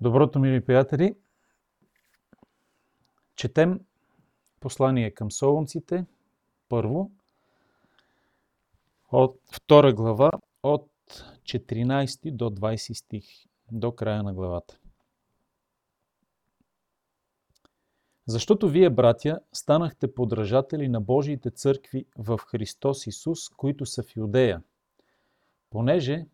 Доброто, мили приятели, четем послание към солунците, първо, от втора глава, от 14 до 20 стих, до края на главата. Защото вие, братя, станахте подражатели на Божиите църкви в Христос Исус, които са в Юдея, понеже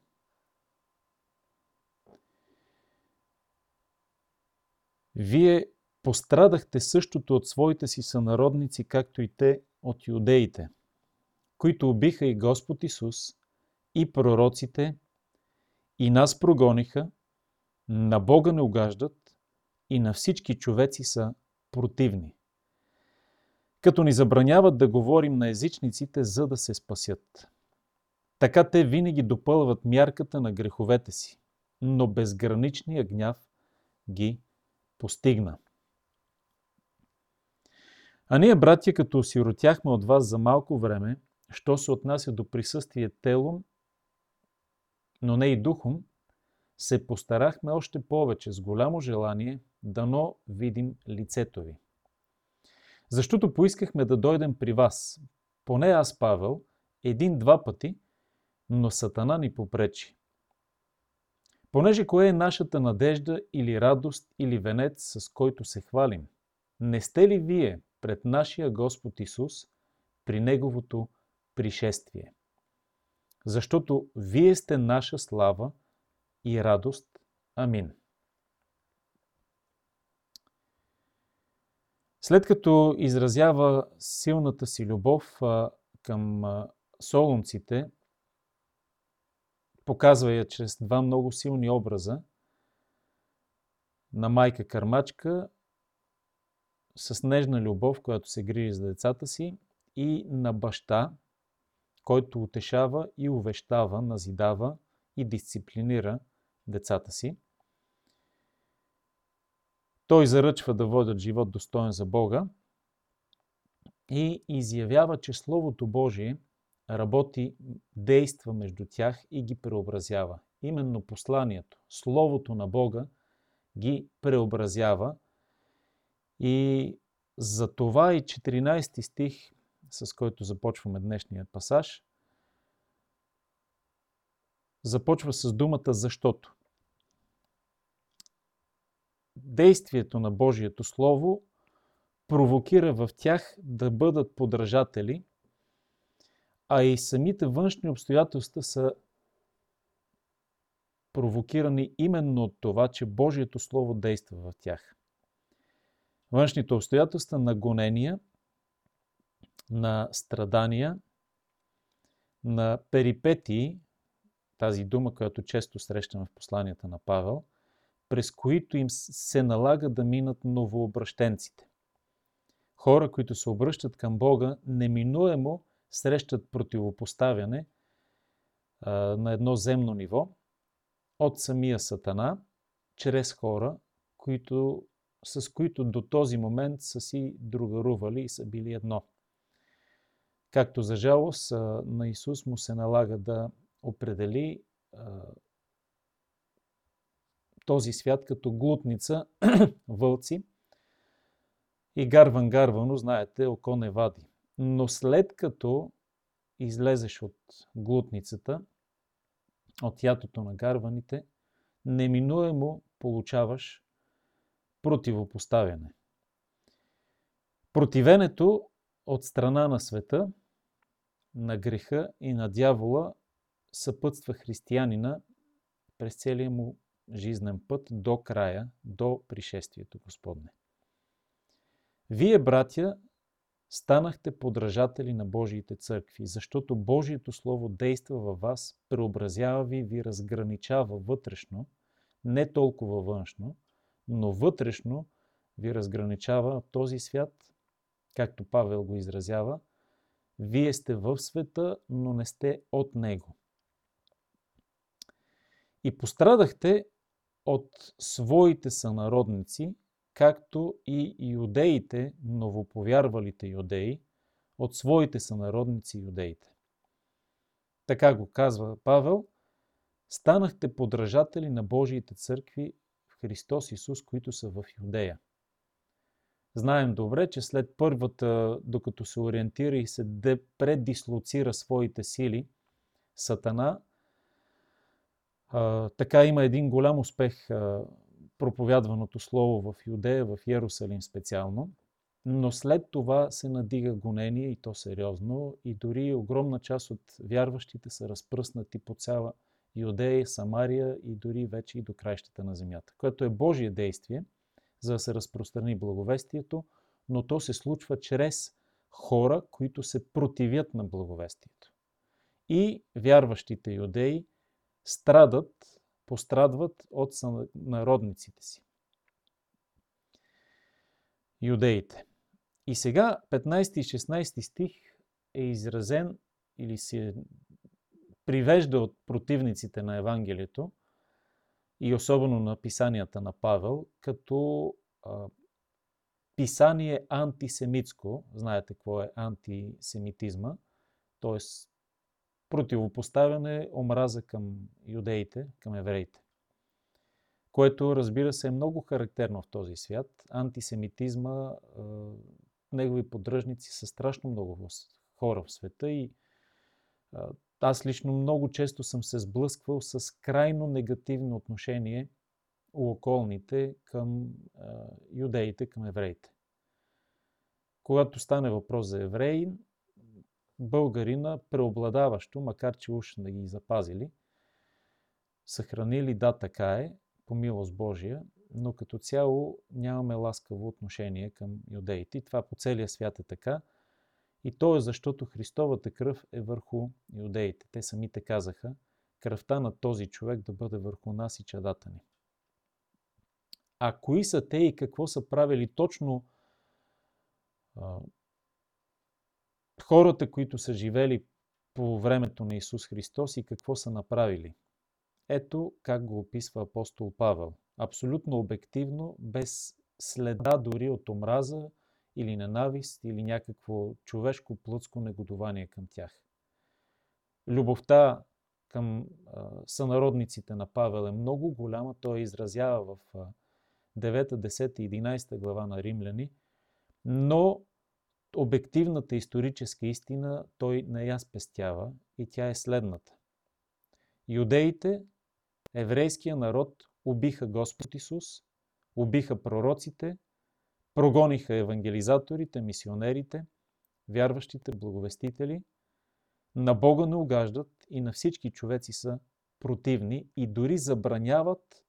Вие пострадахте същото от своите си сънародници, както и те от юдеите, които убиха и Господ Исус, и пророците, и нас прогониха, на Бога не угаждат и на всички човеци са противни. Като ни забраняват да говорим на езичниците, за да се спасят. Така те винаги допълват мярката на греховете си, но безграничният гняв ги постигна. А ние, братя, като осиротяхме от вас за малко време, що се отнася до присъствие телом, но не и духом, се постарахме още повече с голямо желание дано видим лицето ви. Защото поискахме да дойдем при вас, поне аз, Павел, един-два пъти, но Сатана ни попречи. Понеже кое е нашата надежда или радост или венец, с който се хвалим? Не сте ли вие пред нашия Господ Исус при Неговото пришествие? Защото вие сте наша слава и радост. Амин. След като изразява силната си любов към солунците, Показва я чрез два много силни образа на майка кърмачка с нежна любов, която се грижи за децата си, и на баща, който утешава и увещава, назидава и дисциплинира децата си. Той заръчва да водят живот достоен за Бога и изявява, че Словото Божие – работи, действа между тях и ги преобразява. Именно посланието, Словото на Бога ги преобразява. И за това и 14 стих, с който започваме днешния пасаж, започва с думата защото. Действието на Божието Слово провокира в тях да бъдат подражатели – а и самите външни обстоятелства са провокирани именно от това, че Божието Слово действа в тях. Външните обстоятелства на гонения, на страдания, на перипетии, тази дума, която често срещаме в посланията на Павел, през които им се налага да минат новообращенците. Хора, които се обръщат към Бога, неминуемо срещат противопоставяне а, на едно земно ниво от самия Сатана, чрез хора, които, с които до този момент са си другарували и са били едно. Както за жалост на Исус му се налага да определи а, този свят като глутница, вълци и гарван-гарвано, знаете, око не вади. Но след като излезеш от глутницата, от ятото на гарваните, неминуемо получаваш противопоставяне. Противенето от страна на света, на греха и на дявола съпътства християнина през целия му жизнен път до края, до пришествието Господне. Вие, братя, станахте подражатели на Божиите църкви, защото Божието Слово действа във вас, преобразява ви, ви разграничава вътрешно, не толкова външно, но вътрешно ви разграничава този свят, както Павел го изразява, вие сте в света, но не сте от него. И пострадахте от своите сънародници, както и юдеите, новоповярвалите юдеи, от своите сънародници юдеите. Така го казва Павел, станахте подражатели на Божиите църкви в Христос Исус, които са в Юдея. Знаем добре, че след първата, докато се ориентира и се предислоцира своите сили, Сатана, а, така има един голям успех а, проповядваното слово в Юдея, в Иерусалим специално, но след това се надига гонение и то сериозно и дори огромна част от вярващите са разпръснати по цяла Юдея, Самария и дори вече и до краищата на земята, което е Божие действие, за да се разпространи благовестието, но то се случва чрез хора, които се противят на благовестието. И вярващите юдеи страдат, пострадват от народниците си. Юдеите. И сега 15 и 16 стих е изразен или се привежда от противниците на Евангелието и особено на писанията на Павел, като а, писание антисемитско. Знаете какво е антисемитизма, т.е. противопоставяне омраза към юдеите, към евреите. Което, разбира се, е много характерно в този свят. Антисемитизма, негови поддръжници са страшно много хора в света и аз лично много често съм се сблъсквал с крайно негативно отношение у околните към юдеите, към евреите. Когато стане въпрос за евреи, българина преобладаващо, макар че уж да ги запазили, съхранили, да, така е, по милост Божия, но като цяло нямаме ласкаво отношение към юдеите. Това по целия свят е така – и то е защото Христовата кръв е върху юдеите. Те самите казаха, кръвта на този човек да бъде върху нас и чадата ни. А кои са те и какво са правили точно хората, които са живели по времето на Исус Христос и какво са направили? Ето как го описва апостол Павел. Абсолютно обективно, без следа дори от омраза, или ненавист, или някакво човешко плътско негодование към тях. Любовта към а, сънародниците на Павел е много голяма. Той изразява в а, 9, 10 и 11 глава на Римляни, но обективната историческа истина той не я спестява и тя е следната. Юдеите, еврейския народ, убиха Господ Исус, убиха пророците, Прогониха евангелизаторите, мисионерите, вярващите, благовестители. На Бога не угаждат и на всички човеци са противни и дори забраняват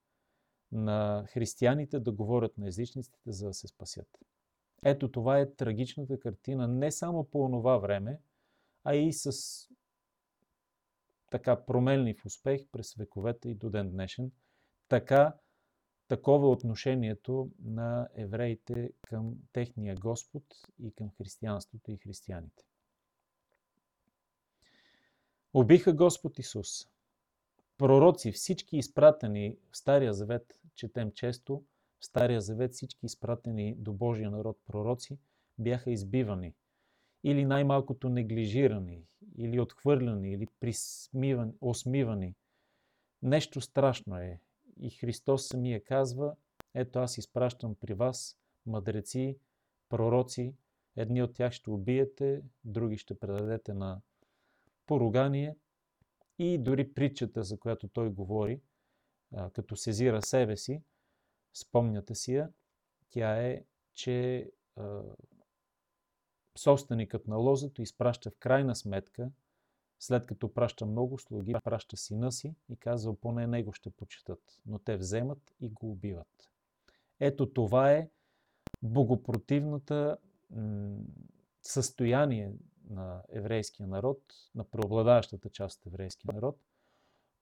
на християните да говорят на езичниците, за да се спасят. Ето това е трагичната картина не само по онова време, а и с така променлив успех през вековете и до ден днешен. Така Такова отношението на евреите към техния Господ и към християнството и християните. Убиха Господ Исус. Пророци, всички изпратени в Стария Завет, четем често, в Стария Завет всички изпратени до Божия народ пророци бяха избивани или най-малкото неглижирани, или отхвърляни, или осмивани. Нещо страшно е. И Христос самия казва, ето аз изпращам при вас мъдреци, пророци, едни от тях ще убиете, други ще предадете на поругание и дори притчата, за която той говори, като сезира себе си, спомняте си я, тя е, че собственикът на лозето изпраща в крайна сметка след като праща много слуги, праща сина си и казва, поне него ще почитат. Но те вземат и го убиват. Ето това е богопротивната състояние на еврейския народ, на преобладаващата част от еврейския народ,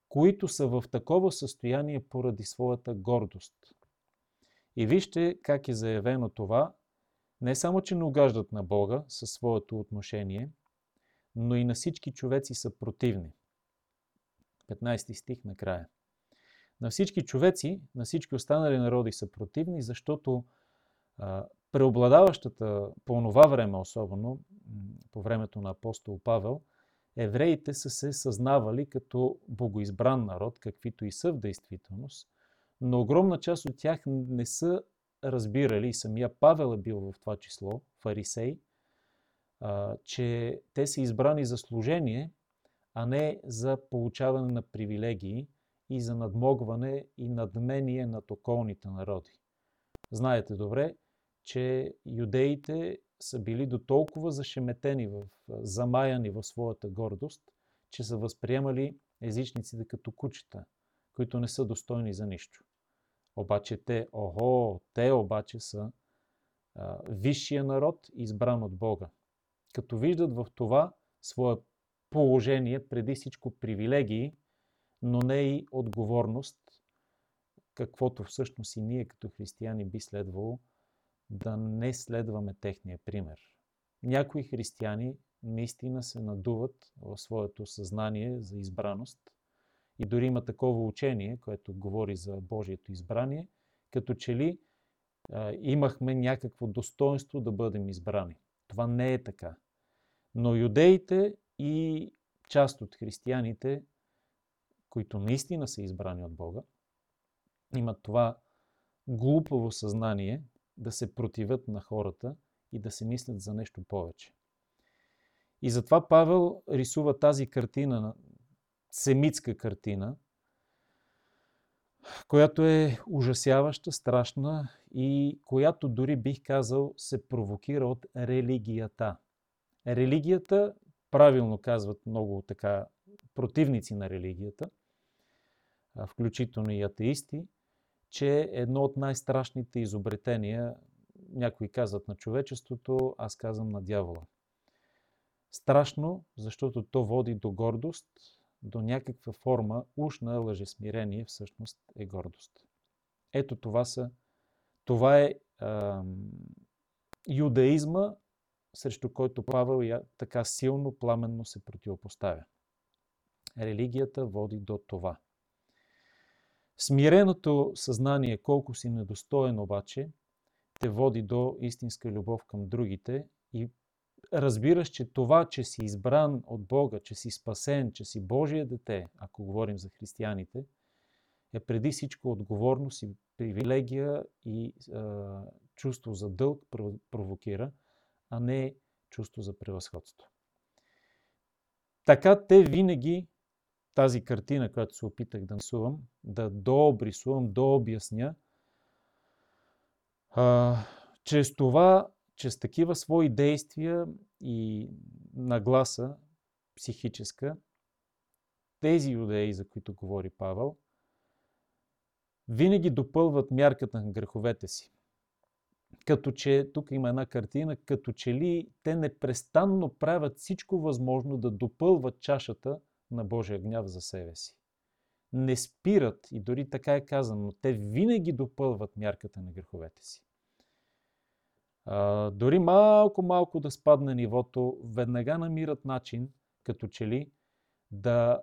които са в такова състояние поради своята гордост. И вижте как е заявено това, не само, че не угаждат на Бога със своето отношение – но и на всички човеци са противни. 15 стих накрая. На всички човеци, на всички останали народи са противни, защото а, преобладаващата по това време, особено по времето на апостол Павел, евреите са се съзнавали като богоизбран народ, каквито и са в действителност, но огромна част от тях не са разбирали, и самия Павел е бил в това число, фарисей, че те са избрани за служение, а не за получаване на привилегии и за надмогване и надмение над околните народи. Знаете добре, че юдеите са били до толкова зашеметени, в, замаяни в своята гордост, че са възприемали езичниците като кучета, които не са достойни за нищо. Обаче те, ого, те обаче са а, висшия народ, избран от Бога. Като виждат в това свое положение, преди всичко привилегии, но не и отговорност, каквото всъщност и ние като християни би следвало да не следваме техния пример. Някои християни наистина се надуват в своето съзнание за избраност и дори има такова учение, което говори за Божието избрание, като че ли а, имахме някакво достоинство да бъдем избрани. Това не е така. Но юдеите и част от християните, които наистина са избрани от Бога, имат това глупаво съзнание да се противят на хората и да се мислят за нещо повече. И затова Павел рисува тази картина, семитска картина, която е ужасяваща, страшна и която дори бих казал се провокира от религията. Религията, правилно казват много така противници на религията, включително и атеисти, че е едно от най-страшните изобретения, някои казват на човечеството, аз казвам на дявола. Страшно, защото то води до гордост, до някаква форма, уж на лъжесмирение, всъщност е гордост. Ето това са, това е а, юдаизма, срещу който Павел я, така силно, пламенно се противопоставя. Религията води до това. Смиреното съзнание, колко си недостоен обаче, те води до истинска любов към другите и разбираш, че това, че си избран от Бога, че си спасен, че си Божие дете, ако говорим за християните, е преди всичко отговорност и привилегия и а, чувство за дълг провокира, а не чувство за превъзходство. Така те винаги тази картина, която се опитах да нарисувам, да дообрисувам, дообясня, а, чрез това, чрез такива свои действия и нагласа психическа, тези юдеи, за които говори Павел, винаги допълват мярката на греховете си. Като че, тук има една картина, като че ли те непрестанно правят всичко възможно да допълват чашата на Божия гняв за себе си. Не спират, и дори така е казано, те винаги допълват мярката на греховете си. Дори малко-малко да спадне нивото, веднага намират начин, като че ли, да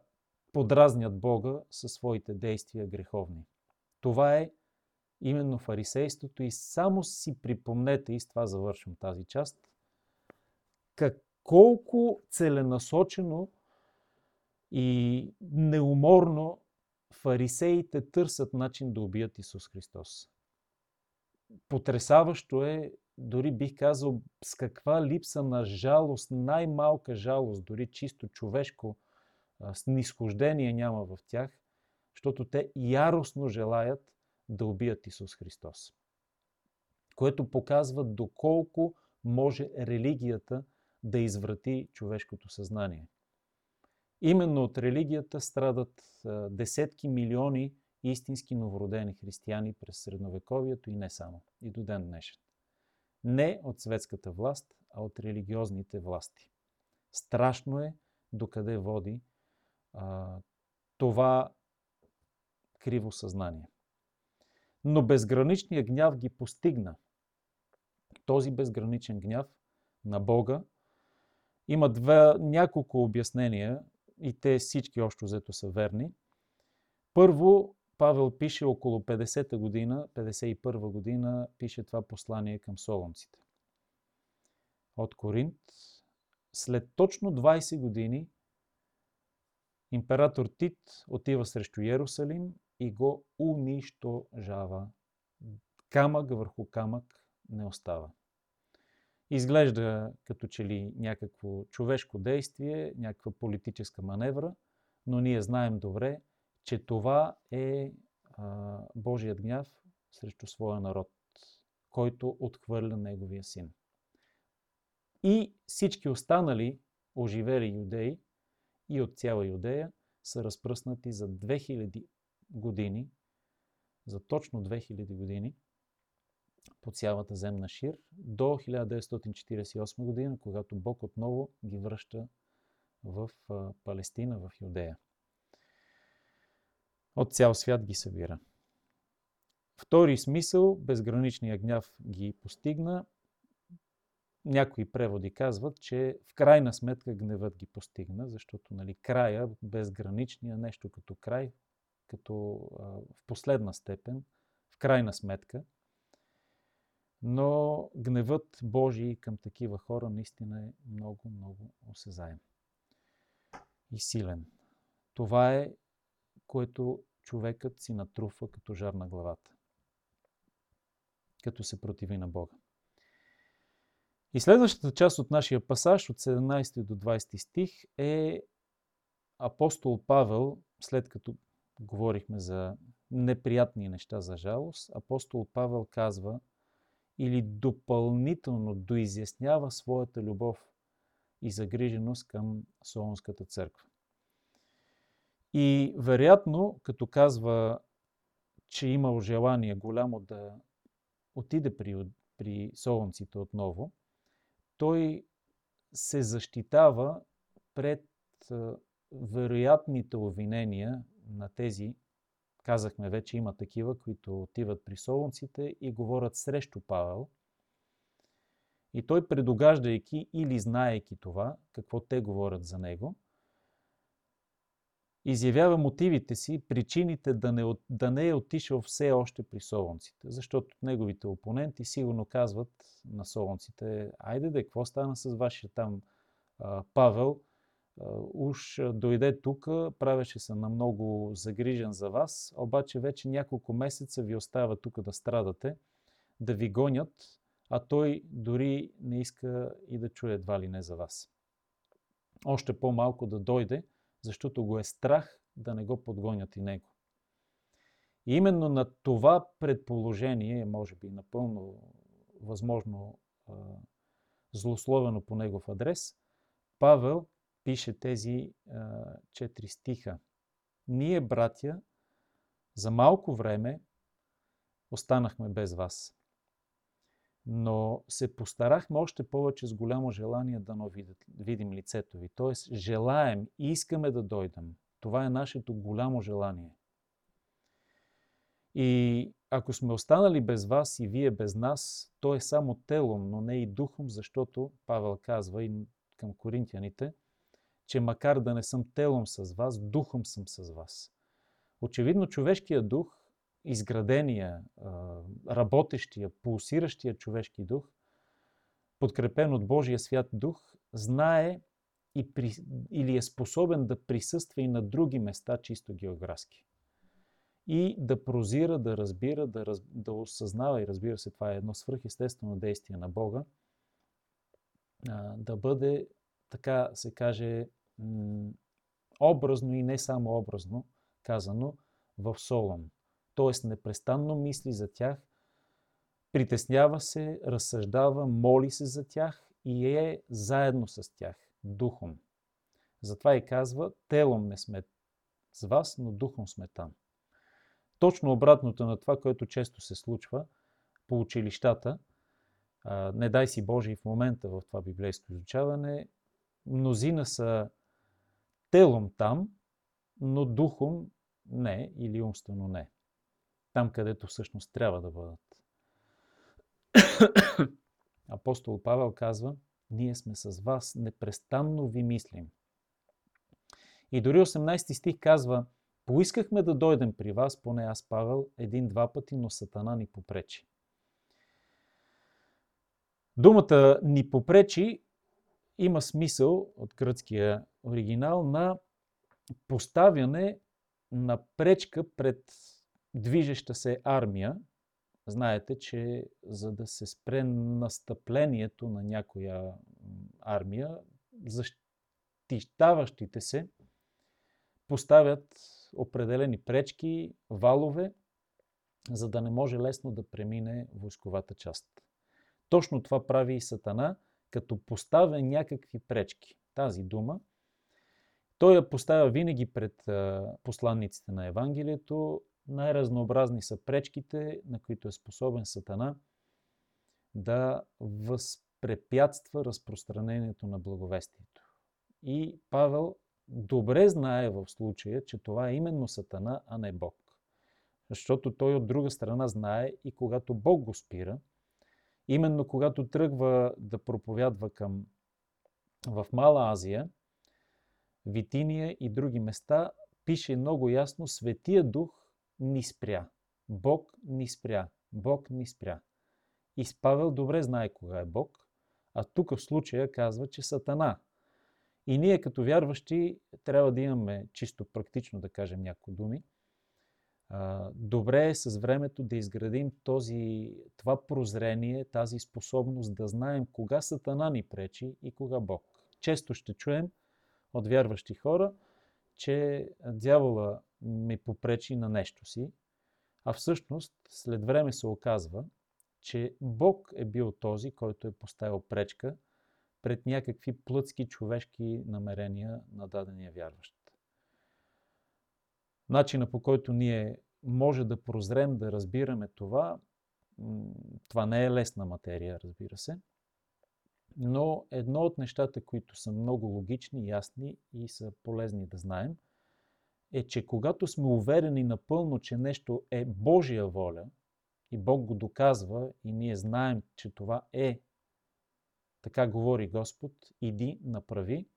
подразнят Бога със своите действия греховни. Това е именно фарисейството и само си припомнете, и с това завършвам тази част, как, колко целенасочено и неуморно фарисеите търсят начин да убият Исус Христос. Потресаващо е, дори бих казал, с каква липса на жалост, най-малка жалост, дори чисто човешко снисхождение няма в тях, защото те яростно желаят да убият Исус Христос. Което показва доколко може религията да изврати човешкото съзнание. Именно от религията страдат десетки милиони истински новородени християни през средновековието и не само, и до ден днешен. Не от светската власт, а от религиозните власти. Страшно е докъде води а, това криво съзнание. Но безграничният гняв ги постигна. Този безграничен гняв на Бога има две, няколко обяснения и те всички още взето са верни. Първо, Павел пише около 50-та година, 51 година, пише това послание към солонците. От Коринт. След точно 20 години император Тит отива срещу Иерусалим и го унищожава. Камък върху камък не остава. Изглежда като че ли някакво човешко действие, някаква политическа маневра, но ние знаем добре, че това е а, Божият гняв срещу своя народ, който отхвърля неговия син. И всички останали оживели юдеи и от цяла Юдея са разпръснати за 2000 години, за точно 2000 години по цялата земна шир до 1948 година, когато Бог отново ги връща в Палестина, в Юдея. От цял свят ги събира. Втори смисъл, безграничния гняв ги постигна. Някои преводи казват, че в крайна сметка гневът ги постигна, защото нали, края, безграничния, нещо като край, като а, в последна степен, в крайна сметка. Но гневът Божий към такива хора наистина е много, много осезаем и силен. Това е, което човекът си натруфа като жар на главата, като се противи на Бога. И следващата част от нашия пасаж, от 17 до 20 стих, е апостол Павел, след като говорихме за неприятни неща за жалост, апостол Павел казва или допълнително доизяснява своята любов и загриженост към Солонската църква. И вероятно, като казва, че имал желание голямо да отиде при, при солонците отново, той се защитава пред вероятните обвинения на тези, казахме вече, има такива, които отиват при солунците и говорят срещу Павел. И той, предогаждайки или знаейки това, какво те говорят за него, изявява мотивите си, причините да не, да не е отишъл все още при солонците. Защото неговите опоненти сигурно казват на солонците, айде де, какво стана с вашия там а, Павел, уж дойде тук, правеше се на много загрижен за вас, обаче вече няколко месеца ви остава тук да страдате, да ви гонят, а той дори не иска и да чуе едва ли не за вас. Още по-малко да дойде, защото го е страх да не го подгонят и него. И именно на това предположение, може би напълно възможно злословено по негов адрес, Павел пише тези а, четири стиха. Ние, братя, за малко време останахме без вас. Но се постарахме още повече с голямо желание да видим лицето ви. Тоест, желаем и искаме да дойдем. Това е нашето голямо желание. И ако сме останали без вас и вие без нас, то е само телом, но не и духом, защото Павел казва и към коринтияните – че макар да не съм телом с вас, духом съм с вас. Очевидно, човешкият дух, изградения, работещия, пулсиращия човешки дух, подкрепен от Божия свят дух, знае и при, или е способен да присъства и на други места, чисто географски. И да прозира, да разбира, да, раз, да осъзнава, и разбира се, това е едно свръхестествено действие на Бога, да бъде, така се каже, образно и не само образно казано в Солон. Тоест непрестанно мисли за тях, притеснява се, разсъждава, моли се за тях и е заедно с тях, духом. Затова и казва, телом не сме с вас, но духом сме там. Точно обратното на това, което често се случва по училищата, не дай си Боже и в момента в това библейско изучаване, мнозина са телом там, но духом не или умствено не. Там, където всъщност трябва да бъдат. Апостол Павел казва, ние сме с вас, непрестанно ви мислим. И дори 18 стих казва, поискахме да дойдем при вас, поне аз Павел, един-два пъти, но Сатана ни попречи. Думата ни попречи има смисъл от гръцкия оригинал на поставяне на пречка пред движеща се армия. Знаете, че за да се спре настъплението на някоя армия, защитаващите се поставят определени пречки, валове, за да не може лесно да премине войсковата част. Точно това прави и Сатана, като поставя някакви пречки. Тази дума той я поставя винаги пред посланниците на Евангелието. Най-разнообразни са пречките, на които е способен Сатана да възпрепятства разпространението на благовестието. И Павел добре знае в случая, че това е именно Сатана, а не Бог. Защото той от друга страна знае и когато Бог го спира, именно когато тръгва да проповядва към в Мала Азия, Витиния и други места, пише много ясно Светия Дух ни спря. Бог ни спря. Бог ни спря. И Павел добре знае кога е Бог, а тук в случая казва, че Сатана. И ние като вярващи трябва да имаме чисто практично да кажем някои думи. Добре е с времето да изградим този, това прозрение, тази способност да знаем кога Сатана ни пречи и кога Бог. Често ще чуем, от вярващи хора, че дявола ми попречи на нещо си, а всъщност след време се оказва, че Бог е бил този, който е поставил пречка пред някакви плътски човешки намерения на дадения вярващ. Начина по който ние може да прозрем, да разбираме това, това не е лесна материя, разбира се, но едно от нещата, които са много логични, ясни и са полезни да знаем, е, че когато сме уверени напълно, че нещо е Божия воля и Бог го доказва и ние знаем, че това е, така говори Господ, иди, направи,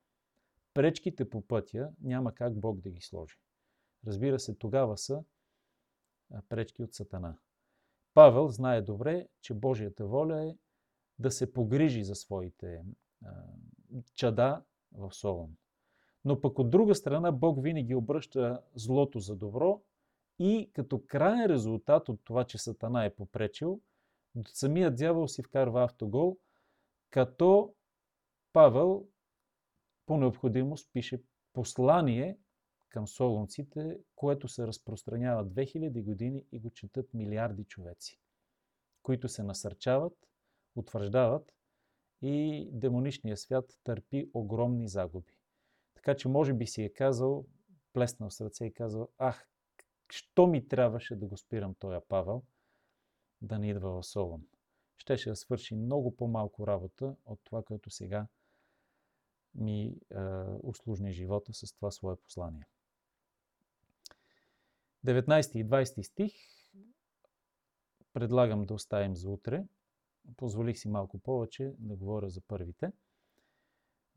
пречките по пътя няма как Бог да ги сложи. Разбира се, тогава са пречки от Сатана. Павел знае добре, че Божията воля е да се погрижи за своите а, чада в Солон. Но пък от друга страна Бог винаги обръща злото за добро и като крайен резултат от това, че Сатана е попречил, самия дявол си вкарва автогол, като Павел по необходимост пише послание към солунците, което се разпространява 2000 години и го четат милиарди човеци, които се насърчават утвърждават и демоничният свят търпи огромни загуби. Така че може би си е казал, плеснал с ръце и казал, ах, що ми трябваше да го спирам този Павел, да не идва в Солон. Щеше да свърши много по-малко работа от това, което сега ми е, услужни живота с това свое послание. 19 и 20 стих предлагам да оставим за утре. Позволих си малко повече да говоря за първите,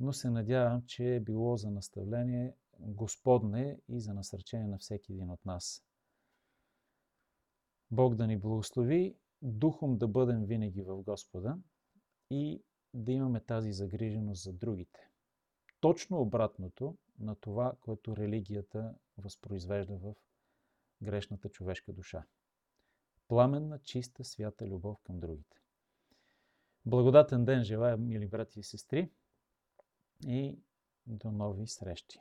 но се надявам, че е било за наставление Господне и за насърчение на всеки един от нас. Бог да ни благослови, духом да бъдем винаги в Господа и да имаме тази загриженост за другите. Точно обратното на това, което религията възпроизвежда в грешната човешка душа. Пламенна, чиста, свята любов към другите. Благодатен ден желая, мили брати и сестри, и до нови срещи.